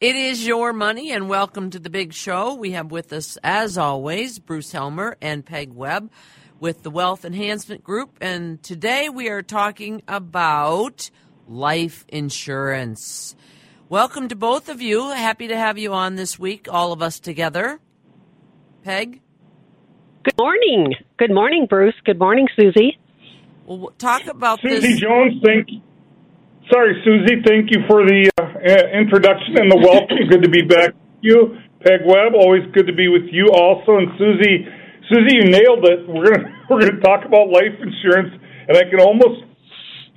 It is your money, and welcome to the big show. We have with us, as always, Bruce Helmer and Peg Webb with the Wealth Enhancement Group. And today we are talking about life insurance. Welcome to both of you. Happy to have you on this week, all of us together. Peg? Good morning. Good morning, Bruce. Good morning, Susie. We'll talk about Susie this. Jones, thank you. Sorry, Susie. Thank you for the uh, Uh, introduction and the welcome. good to be back with you. Peg Webb, always good to be with you also. And Susie, Susie, you nailed it. We're gonna we're gonna talk about life insurance, and I can almost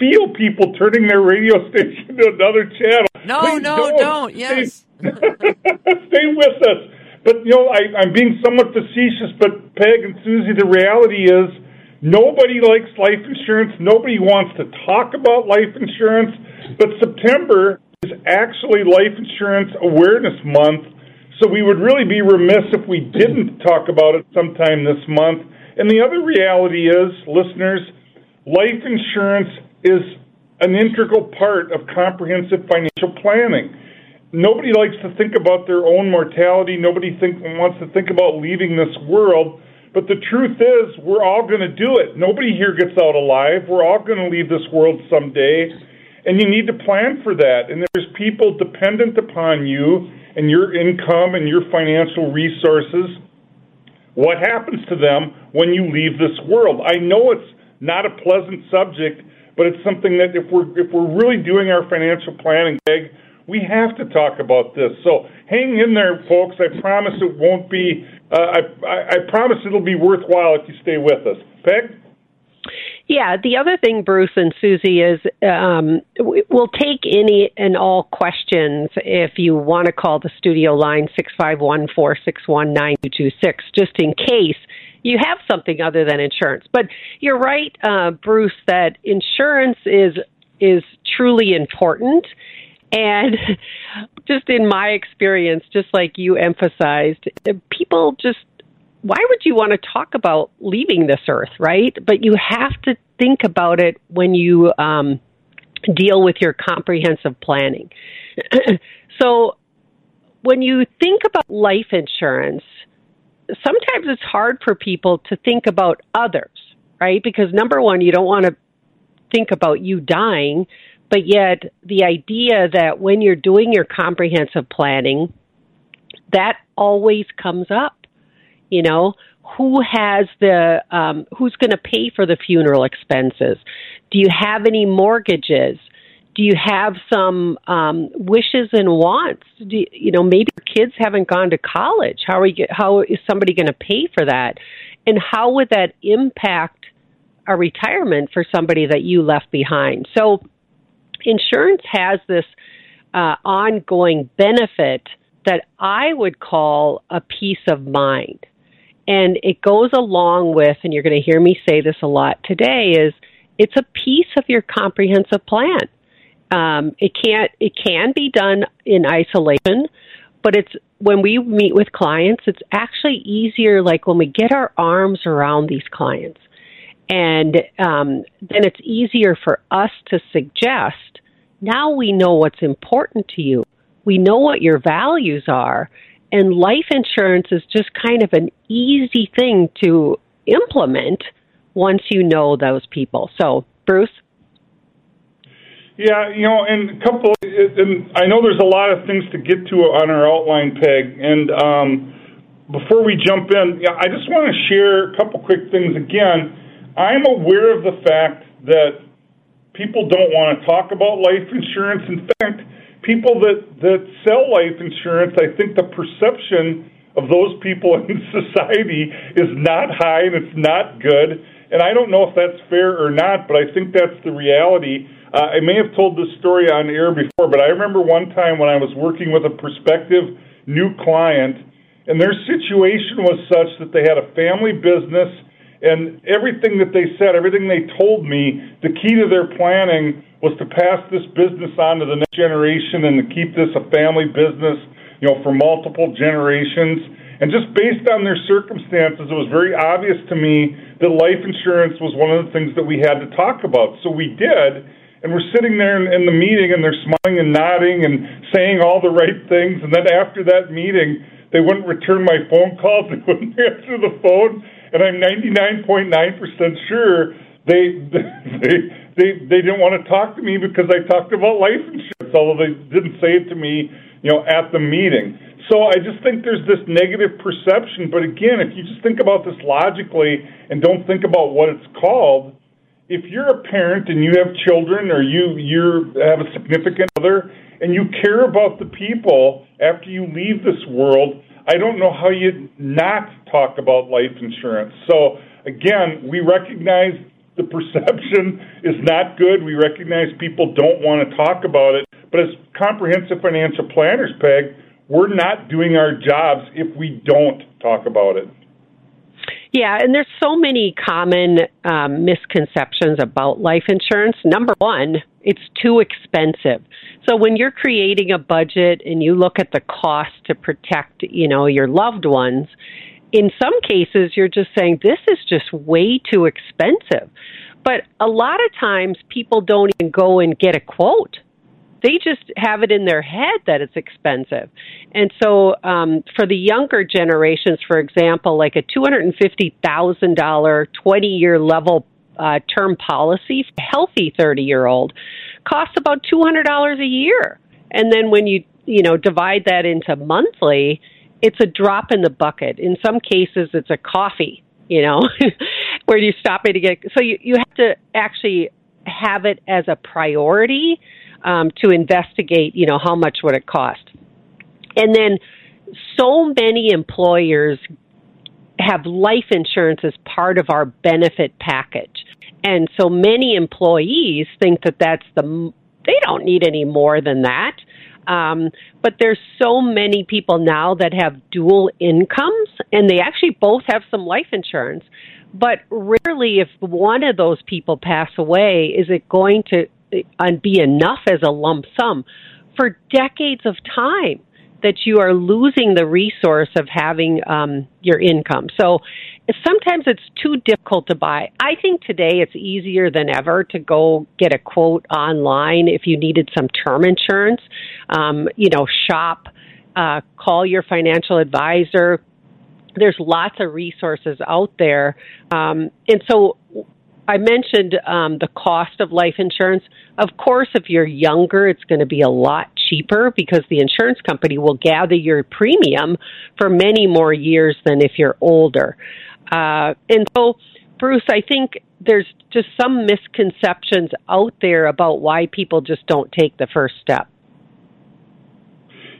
feel people turning their radio station to another channel. No, Please no, don't. don't. Yes. Stay with us. But you know, I, I'm being somewhat facetious. But Peg and Susie, the reality is Nobody likes life insurance. Nobody wants to talk about life insurance. But September is actually Life Insurance Awareness Month. So we would really be remiss if we didn't talk about it sometime this month. And the other reality is, listeners, life insurance is an integral part of comprehensive financial planning. Nobody likes to think about their own mortality. Nobody think, wants to think about leaving this world. But the truth is, we're all going to do it. Nobody here gets out alive. We're all going to leave this world someday. And you need to plan for that. And there's people dependent upon you and your income and your financial resources. What happens to them when you leave this world? I know it's not a pleasant subject, but it's something that if we're if we're really doing our financial planning, Greg, we have to talk about this. So hang in there, folks. I promise it won't be. Uh, I, I promise it'll be worthwhile if you stay with us. Peg. Yeah, the other thing, Bruce and Susie, is um, we'll take any and all questions if you want to call the studio line six five one four six one nine two two six, just in case you have something other than insurance. But you're right, uh, Bruce, that insurance is is truly important. And just in my experience, just like you emphasized, people just, why would you want to talk about leaving this earth, right? But you have to think about it when you um, deal with your comprehensive planning. so when you think about life insurance, sometimes it's hard for people to think about others, right? Because number one, you don't want to think about you dying but yet, the idea that when you're doing your comprehensive planning, that always comes up. You know, who has the, um, who's going to pay for the funeral expenses? Do you have any mortgages? Do you have some um, wishes and wants? Do you, you know, maybe kids haven't gone to college. How are you? How is somebody going to pay for that? And how would that impact a retirement for somebody that you left behind? So insurance has this uh, ongoing benefit that I would call a peace of mind. And it goes along with, and you're going to hear me say this a lot today, is it's a piece of your comprehensive plan. Um, it can't, it can be done in isolation, but it's when we meet with clients, it's actually easier. Like when we get our arms around these clients, and um, then it's easier for us to suggest now we know what's important to you. We know what your values are. And life insurance is just kind of an easy thing to implement once you know those people. So, Bruce? Yeah, you know, and a couple, and I know there's a lot of things to get to on our outline, Peg. And um, before we jump in, I just want to share a couple quick things. Again, I'm aware of the fact that people don't want to talk about life insurance. In fact, people that, that sell life insurance, I think the perception of those people in society is not high and it's not good. And I don't know if that's fair or not, but I think that's the reality. Uh, I may have told this story on air before, but I remember one time when I was working with a prospective new client, and their situation was such that they had a family business and everything that they said, everything they told me, the key to their planning was to pass this business on to the next generation and to keep this a family business, you know, for multiple generations. And just based on their circumstances, it was very obvious to me that life insurance was one of the things that we had to talk about. So we did. and we're sitting there in, in the meeting and they're smiling and nodding and saying all the right things. And then after that meeting, they wouldn't return my phone calls. They wouldn't answer the phone. And I'm 99.9% sure they, they, they, they didn't want to talk to me because I talked about life insurance, although they didn't say it to me, you know, at the meeting. So I just think there's this negative perception. But again, if you just think about this logically and don't think about what it's called, if you're a parent and you have children or you you have a significant other and you care about the people after you leave this world, I don't know how you not talk about life insurance. So again, we recognize the perception is not good. We recognize people don't want to talk about it. But as comprehensive financial planners, Peg, we're not doing our jobs if we don't talk about it. Yeah, and there's so many common um, misconceptions about life insurance. Number one, it's too expensive. So when you're creating a budget and you look at the cost to protect, you know, your loved ones, in some cases you're just saying this is just way too expensive. But a lot of times people don't even go and get a quote they just have it in their head that it's expensive. And so, um, for the younger generations, for example, like a $250,000 20 year level uh, term policy, for a healthy 30 year old, costs about $200 a year. And then when you, you know, divide that into monthly, it's a drop in the bucket. In some cases, it's a coffee, you know, where you stop it to get. So you, you have to actually have it as a priority um, to investigate, you know, how much would it cost. And then so many employers have life insurance as part of our benefit package. And so many employees think that that's the, they don't need any more than that. Um, but there's so many people now that have dual incomes and they actually both have some life insurance. But rarely, if one of those people pass away, is it going to and be enough as a lump sum for decades of time that you are losing the resource of having um, your income. So sometimes it's too difficult to buy. I think today it's easier than ever to go get a quote online if you needed some term insurance. Um, you know, shop, uh, call your financial advisor. There's lots of resources out there. Um, and so I mentioned um, the cost of life insurance. Of course, if you're younger, it's going to be a lot cheaper because the insurance company will gather your premium for many more years than if you're older. Uh, and so, Bruce, I think there's just some misconceptions out there about why people just don't take the first step.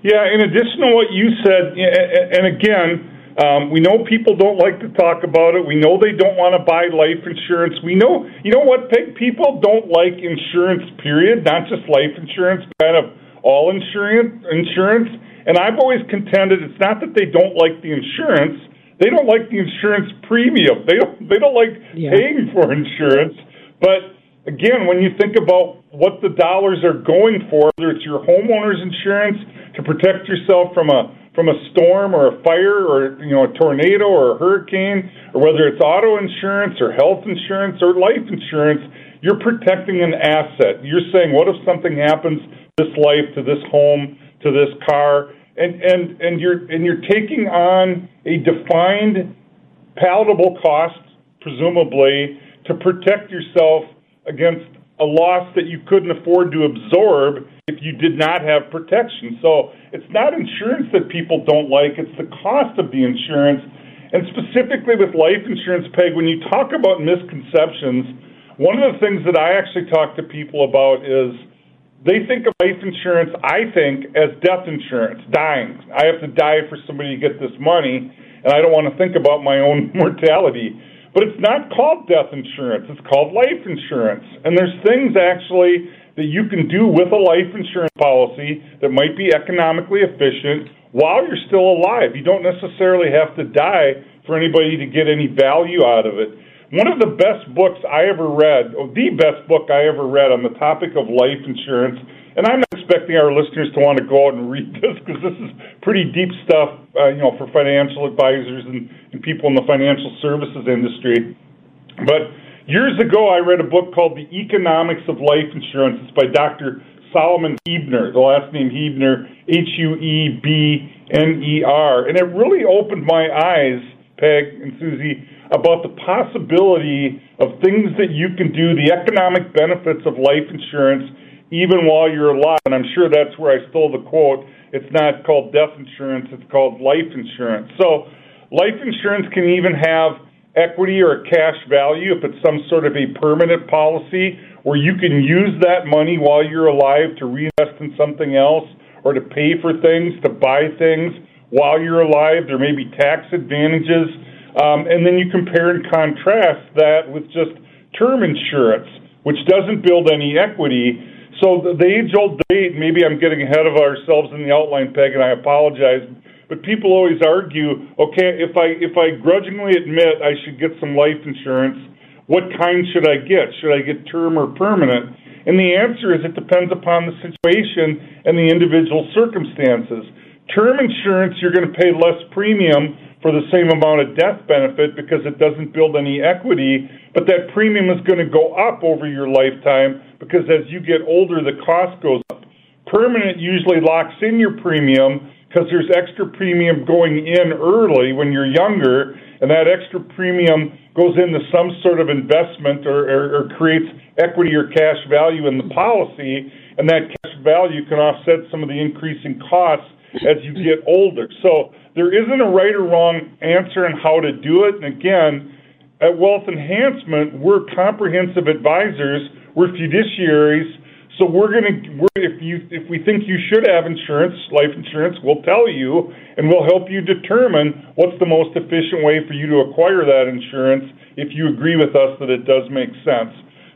Yeah, in addition to what you said, and again, um, we know people don't like to talk about it. We know they don't want to buy life insurance. We know, you know what, People don't like insurance, period, not just life insurance, kind of all insurance. Insurance, and I've always contended it's not that they don't like the insurance; they don't like the insurance premium. They don't. They don't like yeah. paying for insurance. But again, when you think about what the dollars are going for, whether it's your homeowner's insurance to protect yourself from a from a storm or a fire or you know a tornado or a hurricane or whether it's auto insurance or health insurance or life insurance you're protecting an asset. You're saying what if something happens to this life to this home to this car? And and and you're and you're taking on a defined palatable cost presumably to protect yourself against a loss that you couldn't afford to absorb if you did not have protection. So it's not insurance that people don't like, it's the cost of the insurance. And specifically with life insurance, Peg, when you talk about misconceptions, one of the things that I actually talk to people about is they think of life insurance, I think, as death insurance, dying. I have to die for somebody to get this money, and I don't want to think about my own mortality. But it's not called death insurance, it's called life insurance. And there's things actually that you can do with a life insurance policy that might be economically efficient while you're still alive. You don't necessarily have to die for anybody to get any value out of it. One of the best books I ever read, or the best book I ever read on the topic of life insurance, and I'm not expecting our listeners to want to go out and read this because this is pretty deep stuff, uh, you know, for financial advisors and, and people in the financial services industry. But years ago, I read a book called The Economics of Life Insurance. It's by Dr. Solomon Huebner, the last name Huebner, H U E B N E R. And it really opened my eyes, Peg and Susie, about the possibility of things that you can do, the economic benefits of life insurance, even while you're alive. And I'm sure that's where I stole the quote. It's not called death insurance, it's called life insurance. So, life insurance can even have equity or a cash value if it's some sort of a permanent policy where you can use that money while you're alive to reinvest in something else or to pay for things, to buy things while you're alive. There may be tax advantages um, and then you compare and contrast that with just term insurance, which doesn't build any equity. So the, the age old debate, maybe I'm getting ahead of ourselves in the outline, Peg, and I apologize. But people always argue, okay, if I if I grudgingly admit I should get some life insurance, what kind should I get? Should I get term or permanent? And the answer is it depends upon the situation and the individual circumstances. Term insurance, you're going to pay less premium for the same amount of death benefit because it doesn't build any equity, but that premium is going to go up over your lifetime because as you get older, the cost goes up. Permanent usually locks in your premium because there's extra premium going in early when you're younger, and that extra premium goes into some sort of investment or, or, or creates equity or cash value in the policy, and that cash value can offset some of the increasing costs as you get older. So there isn't a right or wrong answer on how to do it. And again, at Wealth Enhancement, we're comprehensive advisors, we're fiduciaries. So we're going to, if you, if we think you should have insurance, life insurance, we'll tell you, and we'll help you determine what's the most efficient way for you to acquire that insurance if you agree with us that it does make sense.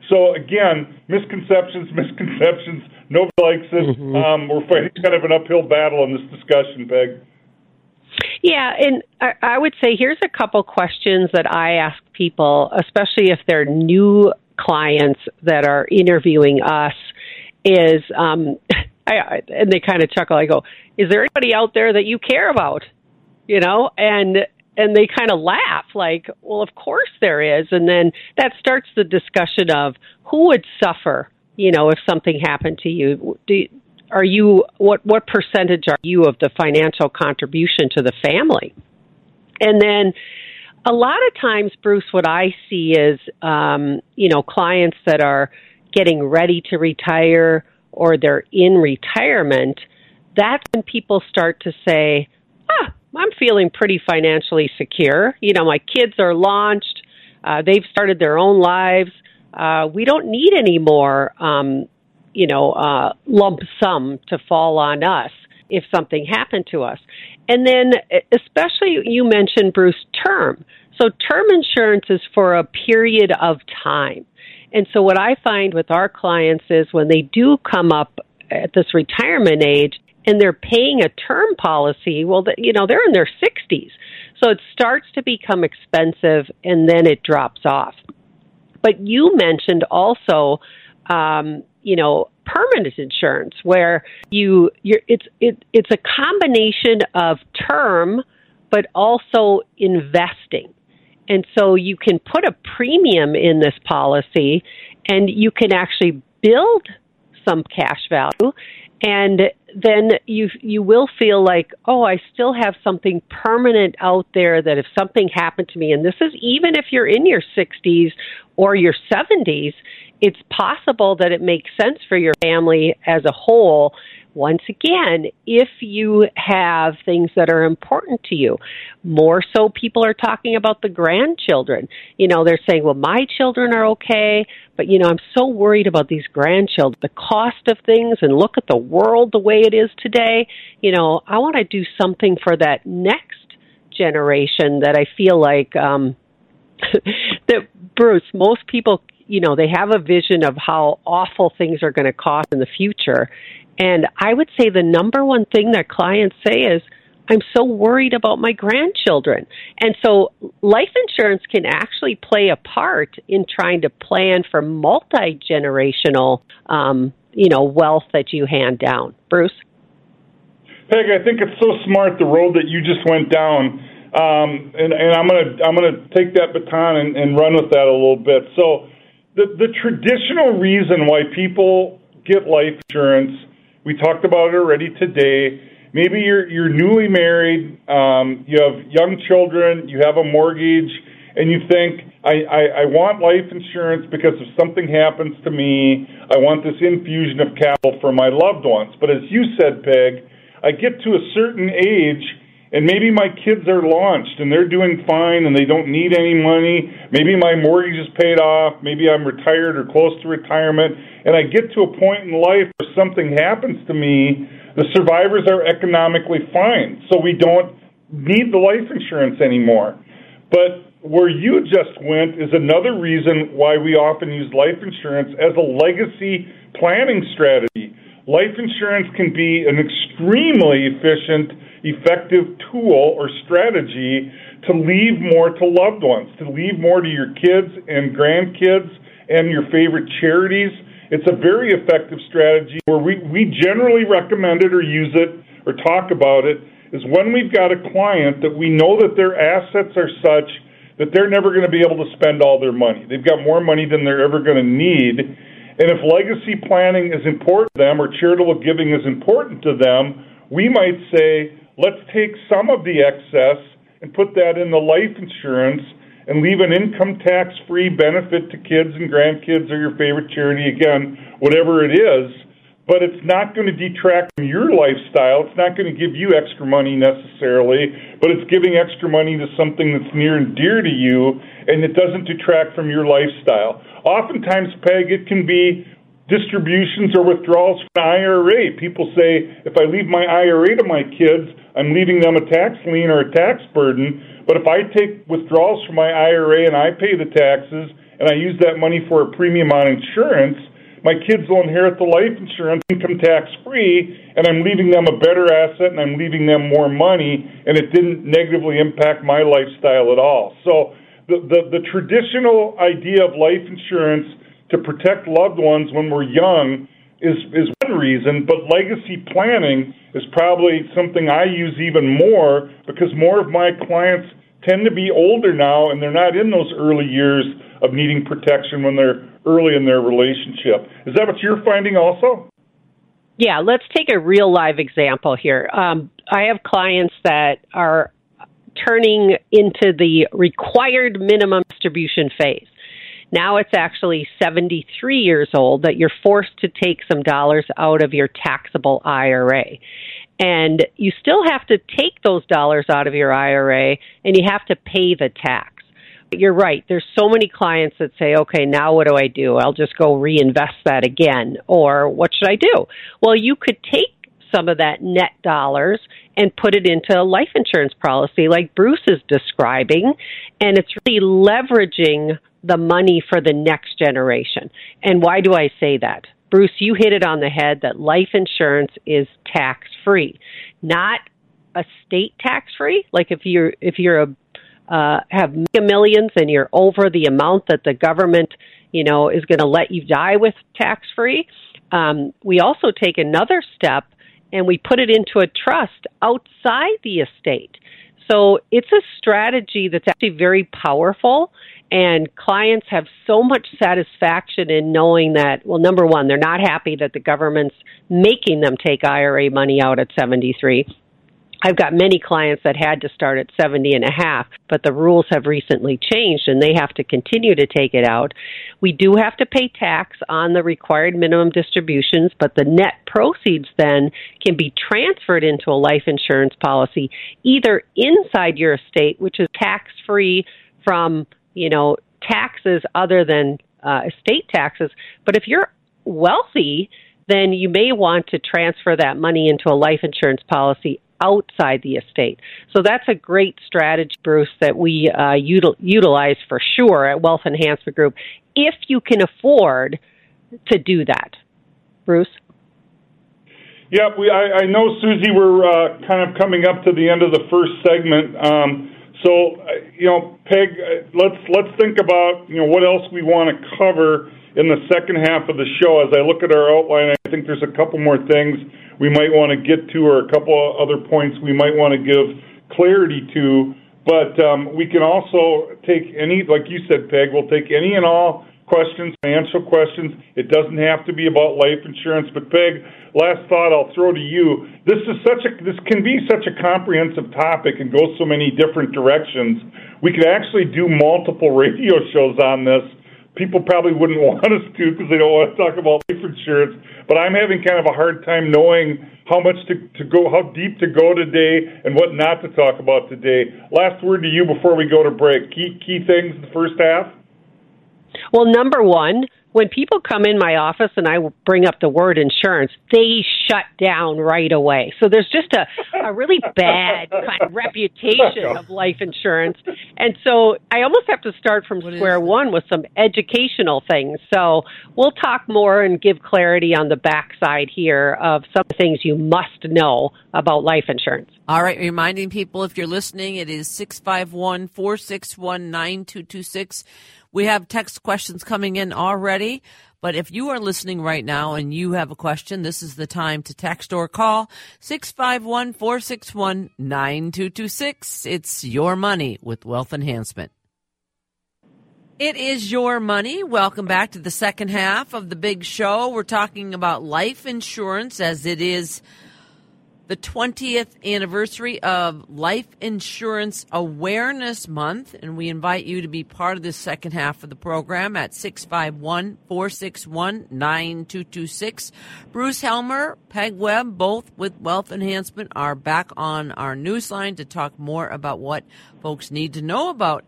So again, misconceptions, misconceptions. Nobody likes it. Mm-hmm. Um, we're fighting kind of an uphill battle in this discussion, Peg. Yeah, and I, I would say here's a couple questions that I ask people, especially if they're new clients that are interviewing us. Is um, I, and they kind of chuckle. I go, "Is there anybody out there that you care about?" You know, and and they kind of laugh, like, "Well, of course there is." And then that starts the discussion of who would suffer, you know, if something happened to you. Do, are you what what percentage are you of the financial contribution to the family? And then a lot of times, Bruce, what I see is um, you know clients that are getting ready to retire or they're in retirement. That's when people start to say, "Ah, I'm feeling pretty financially secure. You know, my kids are launched. Uh, they've started their own lives. Uh, we don't need any more um, you know, uh, lump sum to fall on us if something happened to us. And then, especially you mentioned Bruce term. So, term insurance is for a period of time. And so, what I find with our clients is when they do come up at this retirement age and they're paying a term policy, well, you know, they're in their 60s. So, it starts to become expensive and then it drops off. But you mentioned also um, you know permanent insurance where you you're it's it, it's a combination of term but also investing and so you can put a premium in this policy and you can actually build some cash value and then you you will feel like oh I still have something permanent out there that if something happened to me and this is even if you're in your 60s or your 70s it's possible that it makes sense for your family as a whole. Once again, if you have things that are important to you, more so people are talking about the grandchildren. You know, they're saying, well, my children are okay, but you know, I'm so worried about these grandchildren, the cost of things, and look at the world the way it is today. You know, I want to do something for that next generation that I feel like, um, that Bruce, most people you know, they have a vision of how awful things are going to cost in the future. And I would say the number one thing that clients say is, I'm so worried about my grandchildren. And so life insurance can actually play a part in trying to plan for multi generational, um, you know, wealth that you hand down. Bruce? Peg, I think it's so smart the road that you just went down um, and, and I'm gonna I'm gonna take that baton and, and run with that a little bit. So, the the traditional reason why people get life insurance, we talked about it already today. Maybe you're you're newly married, um, you have young children, you have a mortgage, and you think I, I, I want life insurance because if something happens to me, I want this infusion of capital for my loved ones. But as you said, Peg, I get to a certain age and maybe my kids are launched and they're doing fine and they don't need any money. Maybe my mortgage is paid off. Maybe I'm retired or close to retirement. And I get to a point in life where something happens to me. The survivors are economically fine. So we don't need the life insurance anymore. But where you just went is another reason why we often use life insurance as a legacy planning strategy. Life insurance can be an extremely efficient effective tool or strategy to leave more to loved ones, to leave more to your kids and grandkids and your favorite charities. It's a very effective strategy where we, we generally recommend it or use it or talk about it is when we've got a client that we know that their assets are such that they're never going to be able to spend all their money. They've got more money than they're ever going to need. And if legacy planning is important to them or charitable giving is important to them, we might say, Let's take some of the excess and put that in the life insurance and leave an income tax free benefit to kids and grandkids or your favorite charity, again, whatever it is. But it's not going to detract from your lifestyle. It's not going to give you extra money necessarily, but it's giving extra money to something that's near and dear to you, and it doesn't detract from your lifestyle. Oftentimes, Peg, it can be distributions or withdrawals from IRA. People say, if I leave my IRA to my kids, I'm leaving them a tax lien or a tax burden. But if I take withdrawals from my IRA and I pay the taxes and I use that money for a premium on insurance, my kids will inherit the life insurance income tax free, and I'm leaving them a better asset and I'm leaving them more money, and it didn't negatively impact my lifestyle at all. So the, the, the traditional idea of life insurance to protect loved ones when we're young is is one reason, but legacy planning is probably something I use even more because more of my clients tend to be older now and they're not in those early years of needing protection when they're early in their relationship. Is that what you're finding also? Yeah, let's take a real live example here. Um, I have clients that are turning into the required minimum distribution phase. Now it's actually 73 years old that you're forced to take some dollars out of your taxable IRA. And you still have to take those dollars out of your IRA and you have to pay the tax. You're right. There's so many clients that say, okay, now what do I do? I'll just go reinvest that again. Or what should I do? Well, you could take some of that net dollars and put it into a life insurance policy like Bruce is describing. And it's really leveraging the money for the next generation. And why do I say that? Bruce, you hit it on the head that life insurance is tax free, not a state tax free. Like if you're if you're a uh, have millions and you're over the amount that the government you know is going to let you die with tax free. Um, we also take another step and we put it into a trust outside the estate. So it's a strategy that's actually very powerful and clients have so much satisfaction in knowing that, well, number one, they're not happy that the government's making them take IRA money out at 73. I've got many clients that had to start at 70 and a half, but the rules have recently changed and they have to continue to take it out. We do have to pay tax on the required minimum distributions, but the net proceeds then can be transferred into a life insurance policy either inside your estate, which is tax free from you know, taxes other than uh, estate taxes. But if you're wealthy, then you may want to transfer that money into a life insurance policy outside the estate. So that's a great strategy, Bruce, that we uh, util- utilize for sure at Wealth Enhancement Group if you can afford to do that. Bruce? Yeah, we, I, I know, Susie, we're uh, kind of coming up to the end of the first segment. Um, so, uh, you know, Peg, uh, let's let's think about you know what else we want to cover in the second half of the show. As I look at our outline, I think there's a couple more things we might want to get to, or a couple other points we might want to give clarity to. But um, we can also take any, like you said, Peg, we'll take any and all questions, financial questions. It doesn't have to be about life insurance. But Peg, last thought I'll throw to you. This is such a this can be such a comprehensive topic and go so many different directions. We could actually do multiple radio shows on this people probably wouldn't want us to because they don't want to talk about life insurance. But I'm having kind of a hard time knowing how much to, to go, how deep to go today, and what not to talk about today. Last word to you before we go to break. Key key things in the first half. Well, number one, when people come in my office and I bring up the word insurance, they shut down right away. So there's just a, a really bad kind of reputation of life insurance. And so I almost have to start from what square one with some educational things. So we'll talk more and give clarity on the backside here of some things you must know about life insurance. All right, reminding people if you're listening, it is 651 461 9226. We have text questions coming in already. But if you are listening right now and you have a question, this is the time to text or call 651 461 9226. It's your money with wealth enhancement. It is your money. Welcome back to the second half of the big show. We're talking about life insurance as it is the 20th anniversary of Life Insurance Awareness Month, and we invite you to be part of this second half of the program at 651 461 9226. Bruce Helmer, Peg Webb, both with Wealth Enhancement, are back on our newsline to talk more about what folks need to know about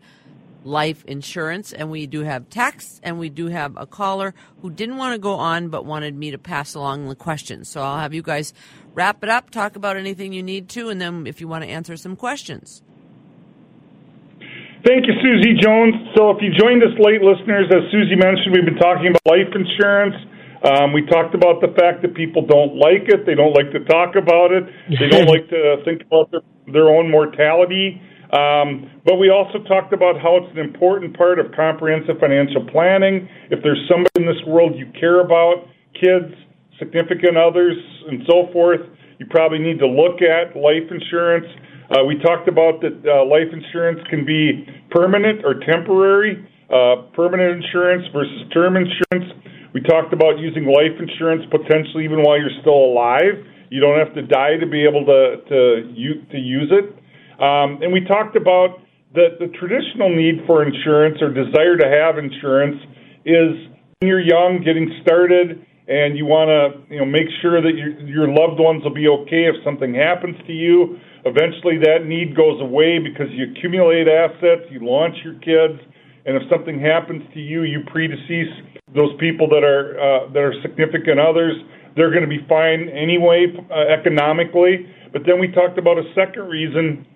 life insurance. And we do have texts and we do have a caller who didn't want to go on but wanted me to pass along the questions. So I'll have you guys wrap it up, talk about anything you need to, and then if you want to answer some questions. Thank you, Susie Jones. So, if you joined us late, listeners, as Susie mentioned, we've been talking about life insurance. Um, we talked about the fact that people don't like it, they don't like to talk about it, they don't like to think about their, their own mortality. Um, but we also talked about how it's an important part of comprehensive financial planning. If there's somebody in this world you care about, kids, significant others, and so forth, you probably need to look at life insurance. Uh, we talked about that uh, life insurance can be permanent or temporary, uh, permanent insurance versus term insurance. We talked about using life insurance potentially even while you're still alive. You don't have to die to be able to to, to use it. Um, and we talked about that the traditional need for insurance or desire to have insurance is when you're young, getting started, and you want to you know make sure that your your loved ones will be okay if something happens to you. Eventually, that need goes away because you accumulate assets, you launch your kids, and if something happens to you, you predecease those people that are uh, that are significant others. They're going to be fine anyway uh, economically. But then we talked about a second reason.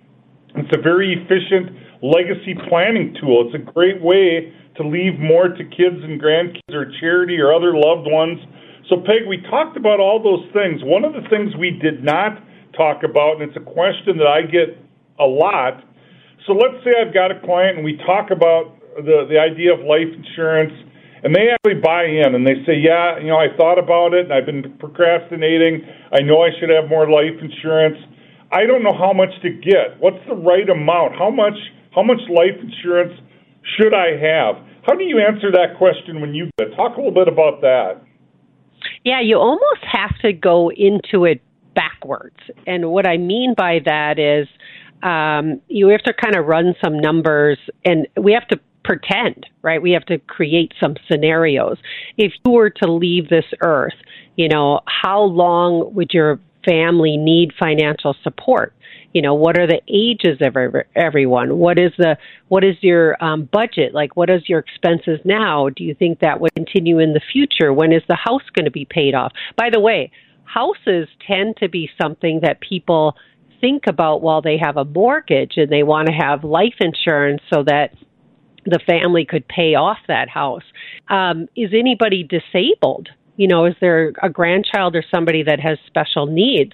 It's a very efficient legacy planning tool. It's a great way to leave more to kids and grandkids or charity or other loved ones so, Peg, we talked about all those things. One of the things we did not talk about, and it's a question that I get a lot. So, let's say I've got a client and we talk about the, the idea of life insurance, and they actually buy in and they say, Yeah, you know, I thought about it and I've been procrastinating. I know I should have more life insurance. I don't know how much to get. What's the right amount? How much how much life insurance should I have? How do you answer that question when you get? Talk a little bit about that. Yeah, you almost have to go into it backwards. And what I mean by that is um, you have to kind of run some numbers and we have to pretend, right? We have to create some scenarios. If you were to leave this earth, you know, how long would your family need financial support? you know what are the ages of every, everyone? What is the what is your um, budget? Like what is your expenses now? Do you think that would continue in the future? When is the house going to be paid off? By the way houses tend to be something that people think about while they have a mortgage and they want to have life insurance so that the family could pay off that house. Um, is anybody disabled you know, is there a grandchild or somebody that has special needs?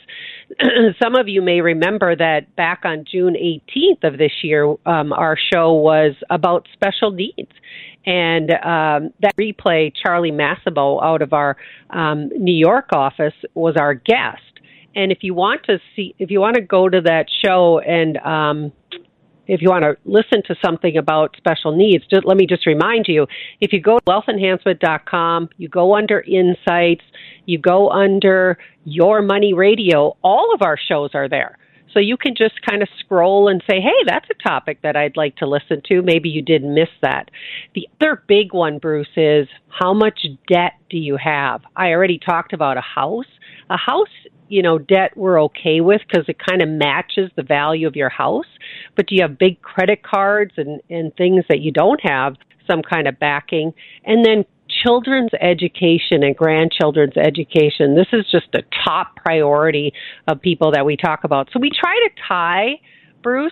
Some of you may remember that back on June 18th of this year, um, our show was about special needs. And um, that replay, Charlie Massabo out of our um, New York office was our guest. And if you want to see, if you want to go to that show and um, if you want to listen to something about special needs, just, let me just remind you if you go to wealthenhancement.com, you go under insights, you go under your money radio, all of our shows are there. So you can just kind of scroll and say, hey, that's a topic that I'd like to listen to. Maybe you didn't miss that. The other big one, Bruce, is how much debt do you have? I already talked about a house. A house, you know, debt we're okay with because it kind of matches the value of your house. But do you have big credit cards and, and things that you don't have some kind of backing? And then children's education and grandchildren's education. This is just a top priority of people that we talk about. So we try to tie, Bruce,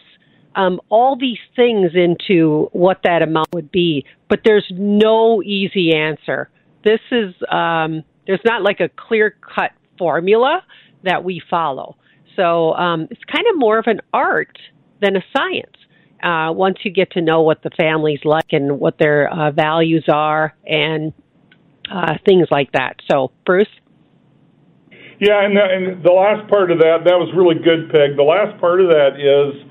um, all these things into what that amount would be, but there's no easy answer. This is, um, there's not like a clear cut formula that we follow. So um, it's kind of more of an art than a science uh, once you get to know what the family's like and what their uh, values are and uh, things like that. So, Bruce? Yeah, and the, and the last part of that, that was really good, Peg. The last part of that is,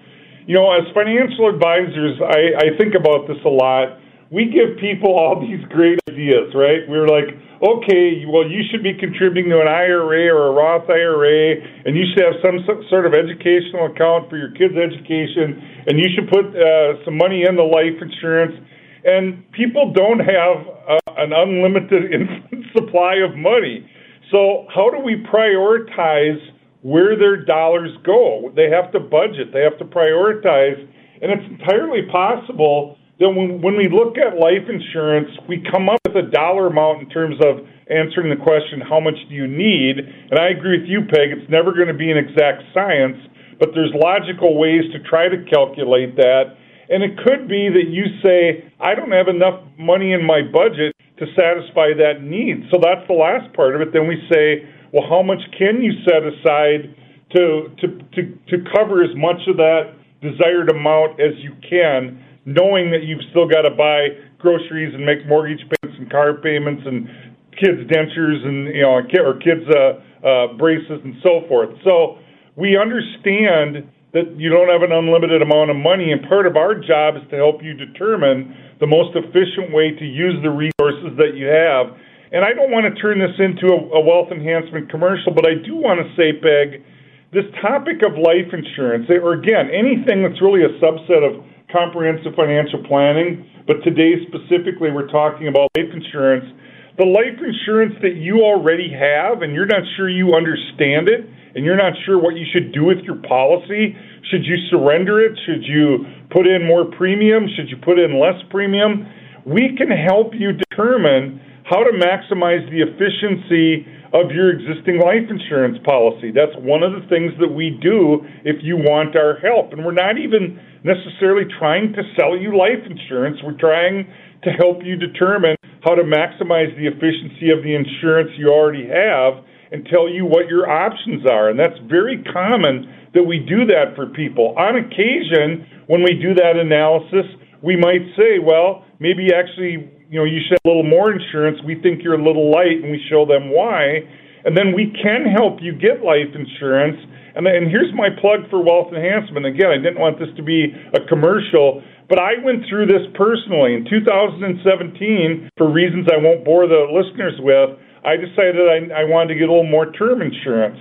you know, as financial advisors, I, I think about this a lot. We give people all these great ideas, right? We're like, okay, well, you should be contributing to an IRA or a Roth IRA, and you should have some sort of educational account for your kids' education, and you should put uh, some money in the life insurance. And people don't have uh, an unlimited supply of money. So, how do we prioritize where their dollars go? They have to budget, they have to prioritize, and it's entirely possible then when, when we look at life insurance, we come up with a dollar amount in terms of answering the question, how much do you need? And I agree with you, Peg, it's never going to be an exact science, but there's logical ways to try to calculate that. And it could be that you say, I don't have enough money in my budget to satisfy that need. So that's the last part of it. Then we say, well, how much can you set aside to, to, to, to cover as much of that desired amount as you can? Knowing that you've still got to buy groceries and make mortgage payments and car payments and kids dentures and you know or kids uh, uh, braces and so forth. So we understand that you don't have an unlimited amount of money, and part of our job is to help you determine the most efficient way to use the resources that you have. And I don't want to turn this into a, a wealth enhancement commercial, but I do want to say, Peg, this topic of life insurance, or again, anything that's really a subset of comprehensive financial planning, but today specifically we're talking about life insurance. The life insurance that you already have and you're not sure you understand it and you're not sure what you should do with your policy, should you surrender it? Should you put in more premium? Should you put in less premium? We can help you determine how to maximize the efficiency of your existing life insurance policy. That's one of the things that we do if you want our help. And we're not even necessarily trying to sell you life insurance. We're trying to help you determine how to maximize the efficiency of the insurance you already have and tell you what your options are. And that's very common that we do that for people. On occasion, when we do that analysis, we might say, well, maybe actually you know, you should have a little more insurance. We think you're a little light, and we show them why. And then we can help you get life insurance. And, and here's my plug for wealth enhancement. Again, I didn't want this to be a commercial, but I went through this personally. In 2017, for reasons I won't bore the listeners with, I decided I, I wanted to get a little more term insurance.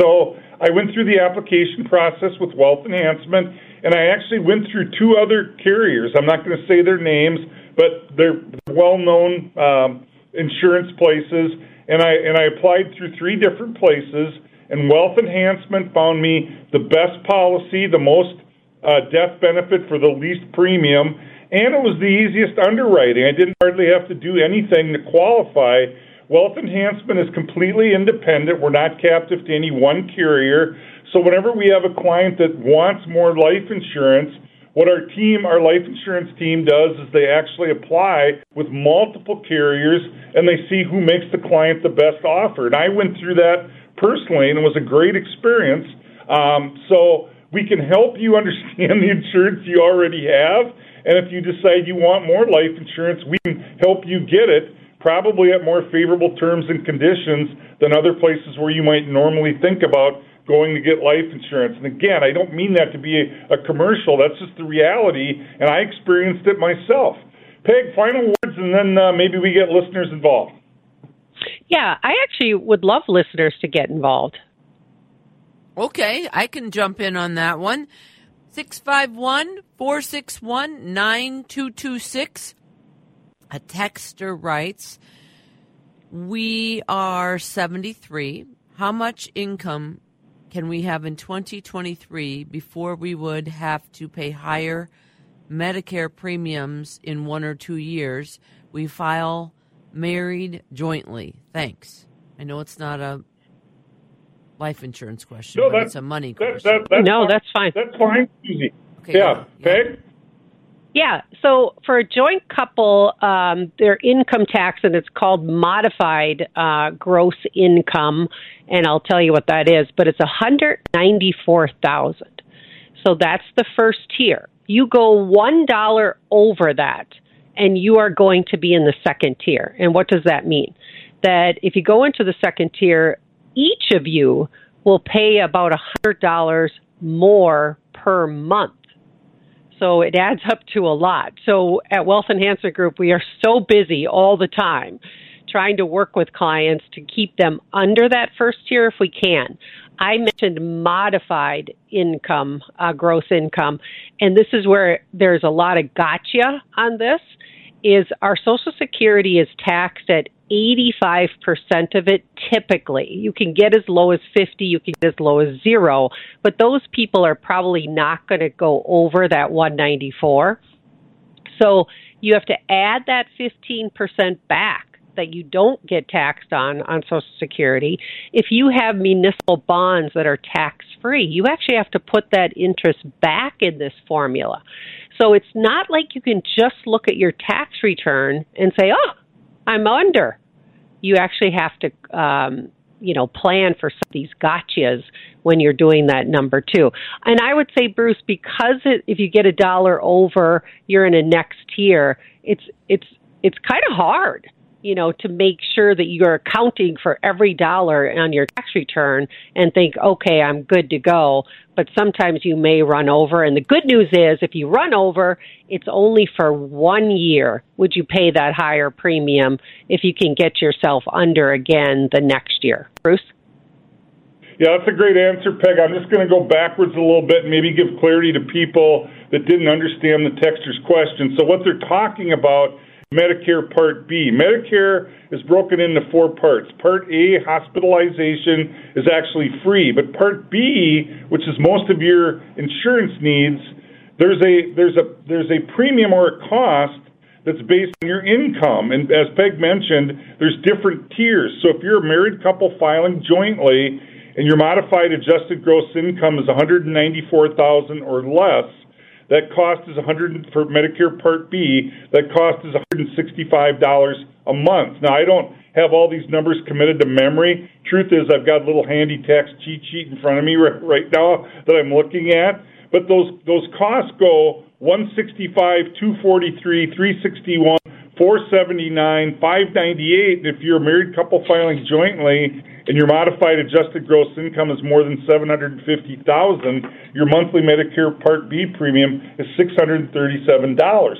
So I went through the application process with wealth enhancement, and I actually went through two other carriers. I'm not going to say their names, but they're well-known um, insurance places, and I and I applied through three different places. And Wealth Enhancement found me the best policy, the most uh, death benefit for the least premium, and it was the easiest underwriting. I didn't hardly have to do anything to qualify. Wealth Enhancement is completely independent. We're not captive to any one carrier. So whenever we have a client that wants more life insurance, what our team, our life insurance team does is they actually apply with multiple carriers and they see who makes the client the best offer. And I went through that personally and it was a great experience. Um, so we can help you understand the insurance you already have. And if you decide you want more life insurance, we can help you get it, probably at more favorable terms and conditions than other places where you might normally think about going to get life insurance. And again, I don't mean that to be a, a commercial. That's just the reality, and I experienced it myself. Peg, final words, and then uh, maybe we get listeners involved. Yeah, I actually would love listeners to get involved. Okay, I can jump in on that one. 651 461 9226. A texter writes, We are 73. How much income can we have in 2023 before we would have to pay higher Medicare premiums in one or two years? We file married jointly. Thanks. I know it's not a life insurance question, no, but it's a money that, question. That, that's no, fine. that's fine. That's fine. Easy. Okay, yeah. yeah. Peg? Yeah. So for a joint couple, um, their income tax, and it's called modified uh, gross income, and I'll tell you what that is. But it's a hundred ninety-four thousand. So that's the first tier. You go one dollar over that, and you are going to be in the second tier. And what does that mean? That if you go into the second tier, each of you will pay about a hundred dollars more per month so it adds up to a lot. So at Wealth Enhancement Group, we are so busy all the time trying to work with clients to keep them under that first tier if we can. I mentioned modified income, uh, gross income, and this is where there's a lot of gotcha on this. Is our Social Security is taxed at 85% of it typically. You can get as low as 50, you can get as low as 0, but those people are probably not going to go over that 194. So you have to add that 15% back that you don't get taxed on on Social Security. If you have municipal bonds that are tax free, you actually have to put that interest back in this formula. So it's not like you can just look at your tax return and say, oh, I'm under. You actually have to, um, you know, plan for some of these gotchas when you're doing that number two. And I would say, Bruce, because it, if you get a dollar over, you're in a next tier. It's it's it's kind of hard you know, to make sure that you're accounting for every dollar on your tax return and think, okay, I'm good to go. But sometimes you may run over. And the good news is if you run over, it's only for one year. Would you pay that higher premium if you can get yourself under again the next year? Bruce? Yeah, that's a great answer, Peg. I'm just going to go backwards a little bit and maybe give clarity to people that didn't understand the texter's question. So, what they're talking about Medicare Part B. Medicare is broken into four parts. Part A, hospitalization, is actually free, but Part B, which is most of your insurance needs, there's a there's a there's a premium or a cost that's based on your income. And as Peg mentioned, there's different tiers. So if you're a married couple filing jointly and your modified adjusted gross income is 194,000 or less, that cost is 100 for Medicare Part B. That cost is 165 dollars a month. Now I don't have all these numbers committed to memory. Truth is, I've got a little handy tax cheat sheet in front of me right, right now that I'm looking at. But those those costs go 165, 243, 361, 479, 598. If you're a married couple filing jointly and your modified adjusted gross income is more than 750,000, your monthly Medicare Part B premium is $637.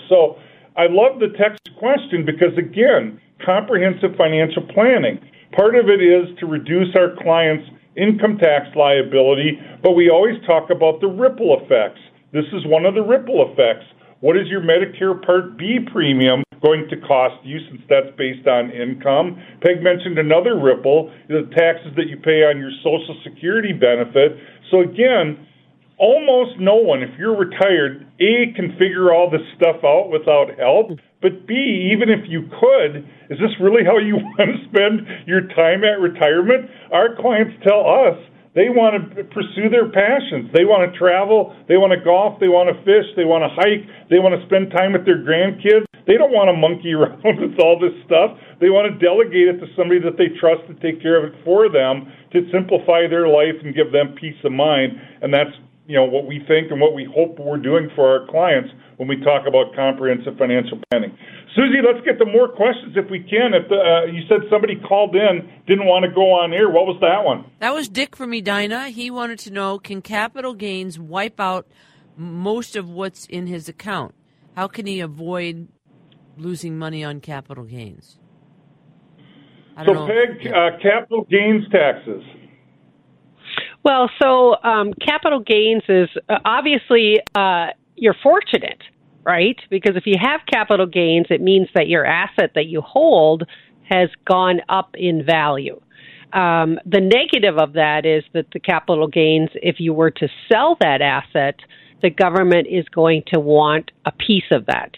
So I love the text question because again, comprehensive financial planning. Part of it is to reduce our clients' income tax liability, but we always talk about the ripple effects. This is one of the ripple effects. What is your Medicare Part B premium going to cost you since that's based on income? Peg mentioned another ripple, the taxes that you pay on your Social Security benefit. So again, almost no one, if you're retired, A, can figure all this stuff out without help, but B, even if you could, is this really how you want to spend your time at retirement? Our clients tell us they want to pursue their passions. They want to travel, they want to golf, they want to fish, they want to hike, they want to spend time with their grandkids. They don't want to monkey around with all this stuff. They want to delegate it to somebody that they trust to take care of it for them to simplify their life and give them peace of mind. And that's you know what we think and what we hope we're doing for our clients when we talk about comprehensive financial planning. Susie, let's get to more questions if we can. If the, uh, you said somebody called in, didn't want to go on air, what was that one? That was Dick from Edina. He wanted to know: Can capital gains wipe out most of what's in his account? How can he avoid losing money on capital gains? so, know. Peg, uh, capital gains taxes. Well, so um, capital gains is uh, obviously uh, you're fortunate, right? Because if you have capital gains, it means that your asset that you hold has gone up in value. Um, the negative of that is that the capital gains, if you were to sell that asset, the government is going to want a piece of that.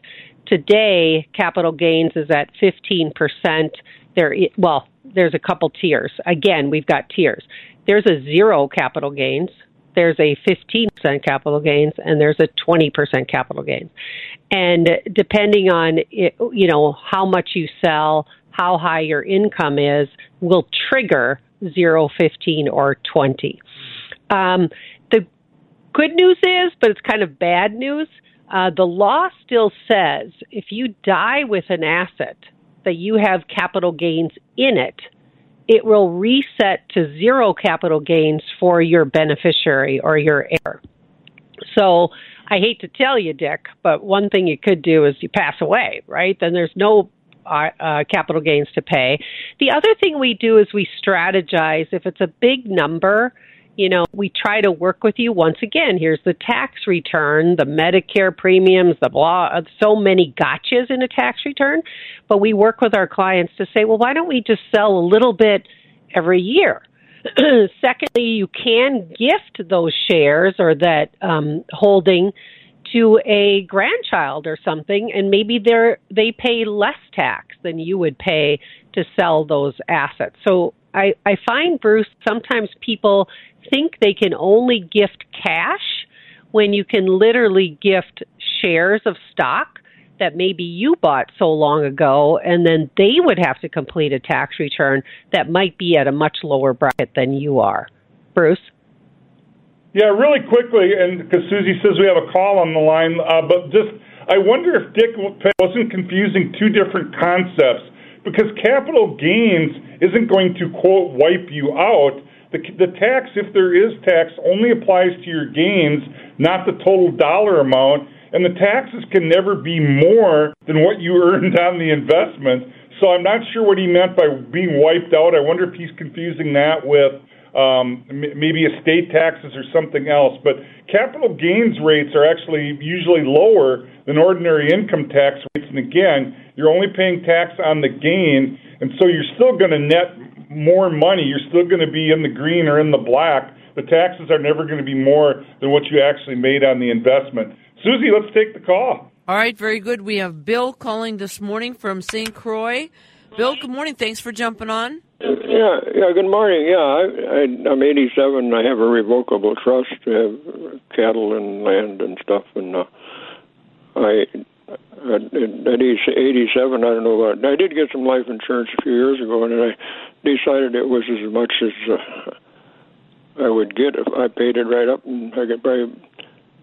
Today, capital gains is at 15%. There, well, there's a couple tiers. Again, we've got tiers. There's a zero capital gains, there's a 15% capital gains, and there's a 20% capital gains. And depending on you know how much you sell, how high your income is, will trigger zero, 15, or 20. Um, the good news is, but it's kind of bad news. Uh, the law still says if you die with an asset that you have capital gains in it, it will reset to zero capital gains for your beneficiary or your heir. So I hate to tell you, Dick, but one thing you could do is you pass away, right? Then there's no uh, uh, capital gains to pay. The other thing we do is we strategize. If it's a big number, you know, we try to work with you. Once again, here's the tax return, the Medicare premiums, the blah, uh, so many gotchas in a tax return. But we work with our clients to say, well, why don't we just sell a little bit every year? Secondly, you can gift those shares or that um, holding to a grandchild or something, and maybe they're, they pay less tax than you would pay to sell those assets. So I, I find Bruce sometimes people think they can only gift cash when you can literally gift shares of stock that maybe you bought so long ago, and then they would have to complete a tax return that might be at a much lower bracket than you are. Bruce? Yeah, really quickly, and because Susie says we have a call on the line, uh, but just I wonder if Dick wasn't confusing two different concepts because capital gains isn't going to quote wipe you out. The, the tax, if there is tax, only applies to your gains, not the total dollar amount. And the taxes can never be more than what you earned on the investment. So I'm not sure what he meant by being wiped out. I wonder if he's confusing that with um, maybe estate taxes or something else. But capital gains rates are actually usually lower than ordinary income tax rates. And again, you're only paying tax on the gain, and so you're still going to net more money. You're still going to be in the green or in the black. The taxes are never going to be more than what you actually made on the investment. Susie, let's take the call. All right, very good. We have Bill calling this morning from St. Croix. Bill, good morning. Thanks for jumping on. Yeah, yeah. Good morning. Yeah, I, I, I'm 87. I have a revocable trust to have cattle and land and stuff, and uh, I at, at age 87, I don't know about. I did get some life insurance a few years ago, and I decided it was as much as uh, I would get if I paid it right up, and I could probably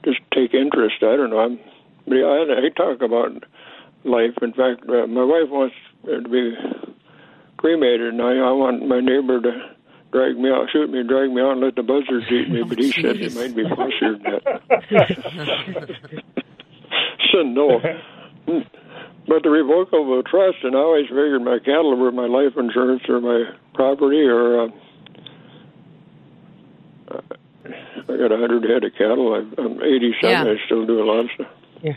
just take interest. I don't know. I'm. but I, I talk about life. In fact, uh, my wife wants to be cremated, and I, I want my neighbor to drag me out, shoot me, drag me out, and let the buzzards eat me. But he said it might be closer than that. Said no. But the revocable trust, and I always figured my cattle were my life insurance or my property, or uh, I got a hundred head of cattle. I'm 87. Yeah. I still do a lot of stuff. Yeah.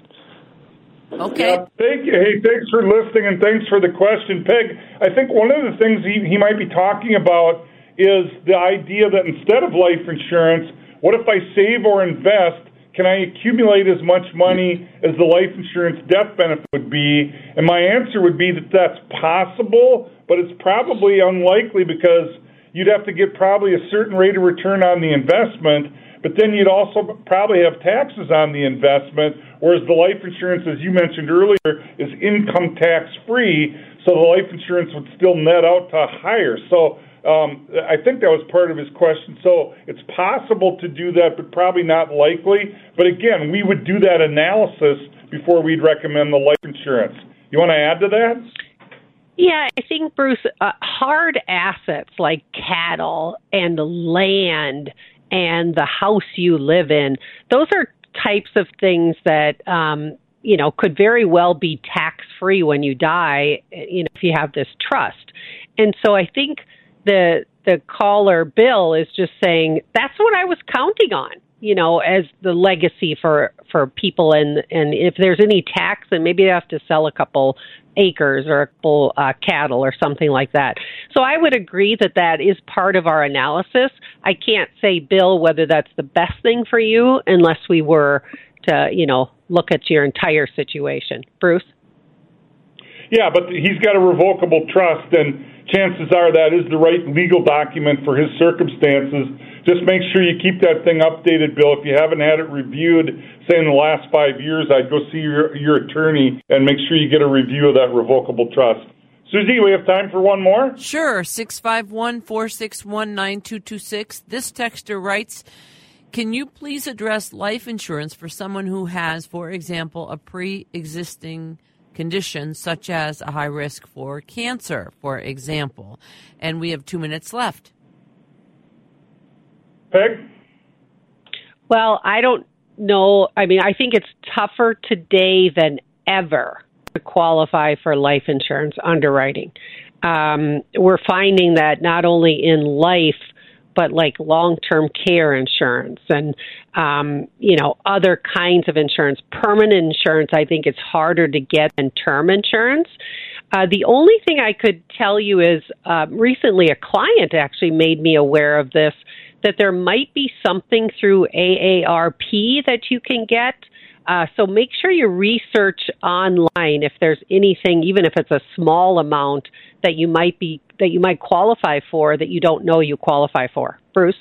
Okay. Yeah, thank you. Hey, thanks for listening and thanks for the question, Peg. I think one of the things he, he might be talking about is the idea that instead of life insurance, what if I save or invest can I accumulate as much money as the life insurance death benefit would be? And my answer would be that that's possible, but it's probably unlikely because you'd have to get probably a certain rate of return on the investment, but then you'd also probably have taxes on the investment, whereas the life insurance, as you mentioned earlier, is income tax free, so the life insurance would still net out to higher. So um, I think that was part of his question. So it's possible to do that, but probably not likely. But again, we would do that analysis before we'd recommend the life insurance. You want to add to that? Yeah, I think, Bruce, uh, hard assets like cattle and land and the house you live in, those are types of things that, um, you know, could very well be tax free when you die, you know, if you have this trust. And so I think the the caller Bill is just saying that's what I was counting on you know, as the legacy for for people, and and if there's any tax, then maybe they have to sell a couple acres or a couple uh, cattle or something like that. So I would agree that that is part of our analysis. I can't say, Bill, whether that's the best thing for you unless we were to, you know, look at your entire situation. Bruce. Yeah, but he's got a revocable trust, and chances are that is the right legal document for his circumstances just make sure you keep that thing updated, Bill. If you haven't had it reviewed, say in the last five years, I'd go see your, your attorney and make sure you get a review of that revocable trust. Susie, we have time for one more? Sure. 651 461 9226. This texter writes Can you please address life insurance for someone who has, for example, a pre existing condition such as a high risk for cancer, for example? And we have two minutes left. Peg? Well, I don't know. I mean, I think it's tougher today than ever to qualify for life insurance underwriting. Um, we're finding that not only in life, but like long term care insurance and, um, you know, other kinds of insurance. Permanent insurance, I think it's harder to get than term insurance. Uh, the only thing I could tell you is uh, recently a client actually made me aware of this that there might be something through AARP that you can get. Uh, so make sure you research online if there's anything, even if it's a small amount that you might be that you might qualify for that you don't know you qualify for. Bruce.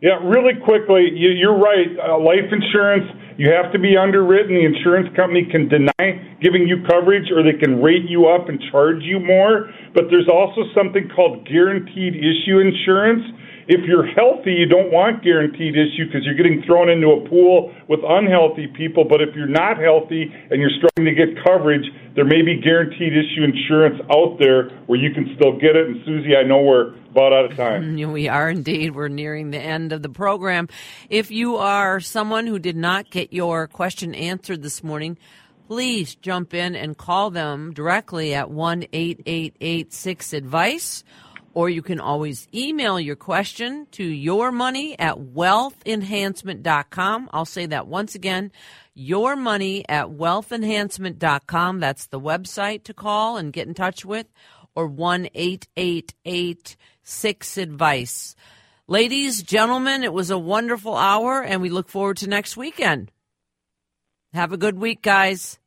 Yeah, really quickly, you, are right. Uh, life insurance, you have to be underwritten. The insurance company can deny giving you coverage or they can rate you up and charge you more. But there's also something called guaranteed issue insurance if you're healthy, you don't want guaranteed issue because you're getting thrown into a pool with unhealthy people. But if you're not healthy and you're struggling to get coverage, there may be guaranteed issue insurance out there where you can still get it. And Susie, I know we're about out of time. We are indeed. We're nearing the end of the program. If you are someone who did not get your question answered this morning, please jump in and call them directly at 1 888 6 Advice or you can always email your question to your money at wealthenhancement.com. I'll say that once again your money at wealthenhancement.com. That's the website to call and get in touch with, or 1 888 6 Advice. Ladies, gentlemen, it was a wonderful hour, and we look forward to next weekend. Have a good week, guys.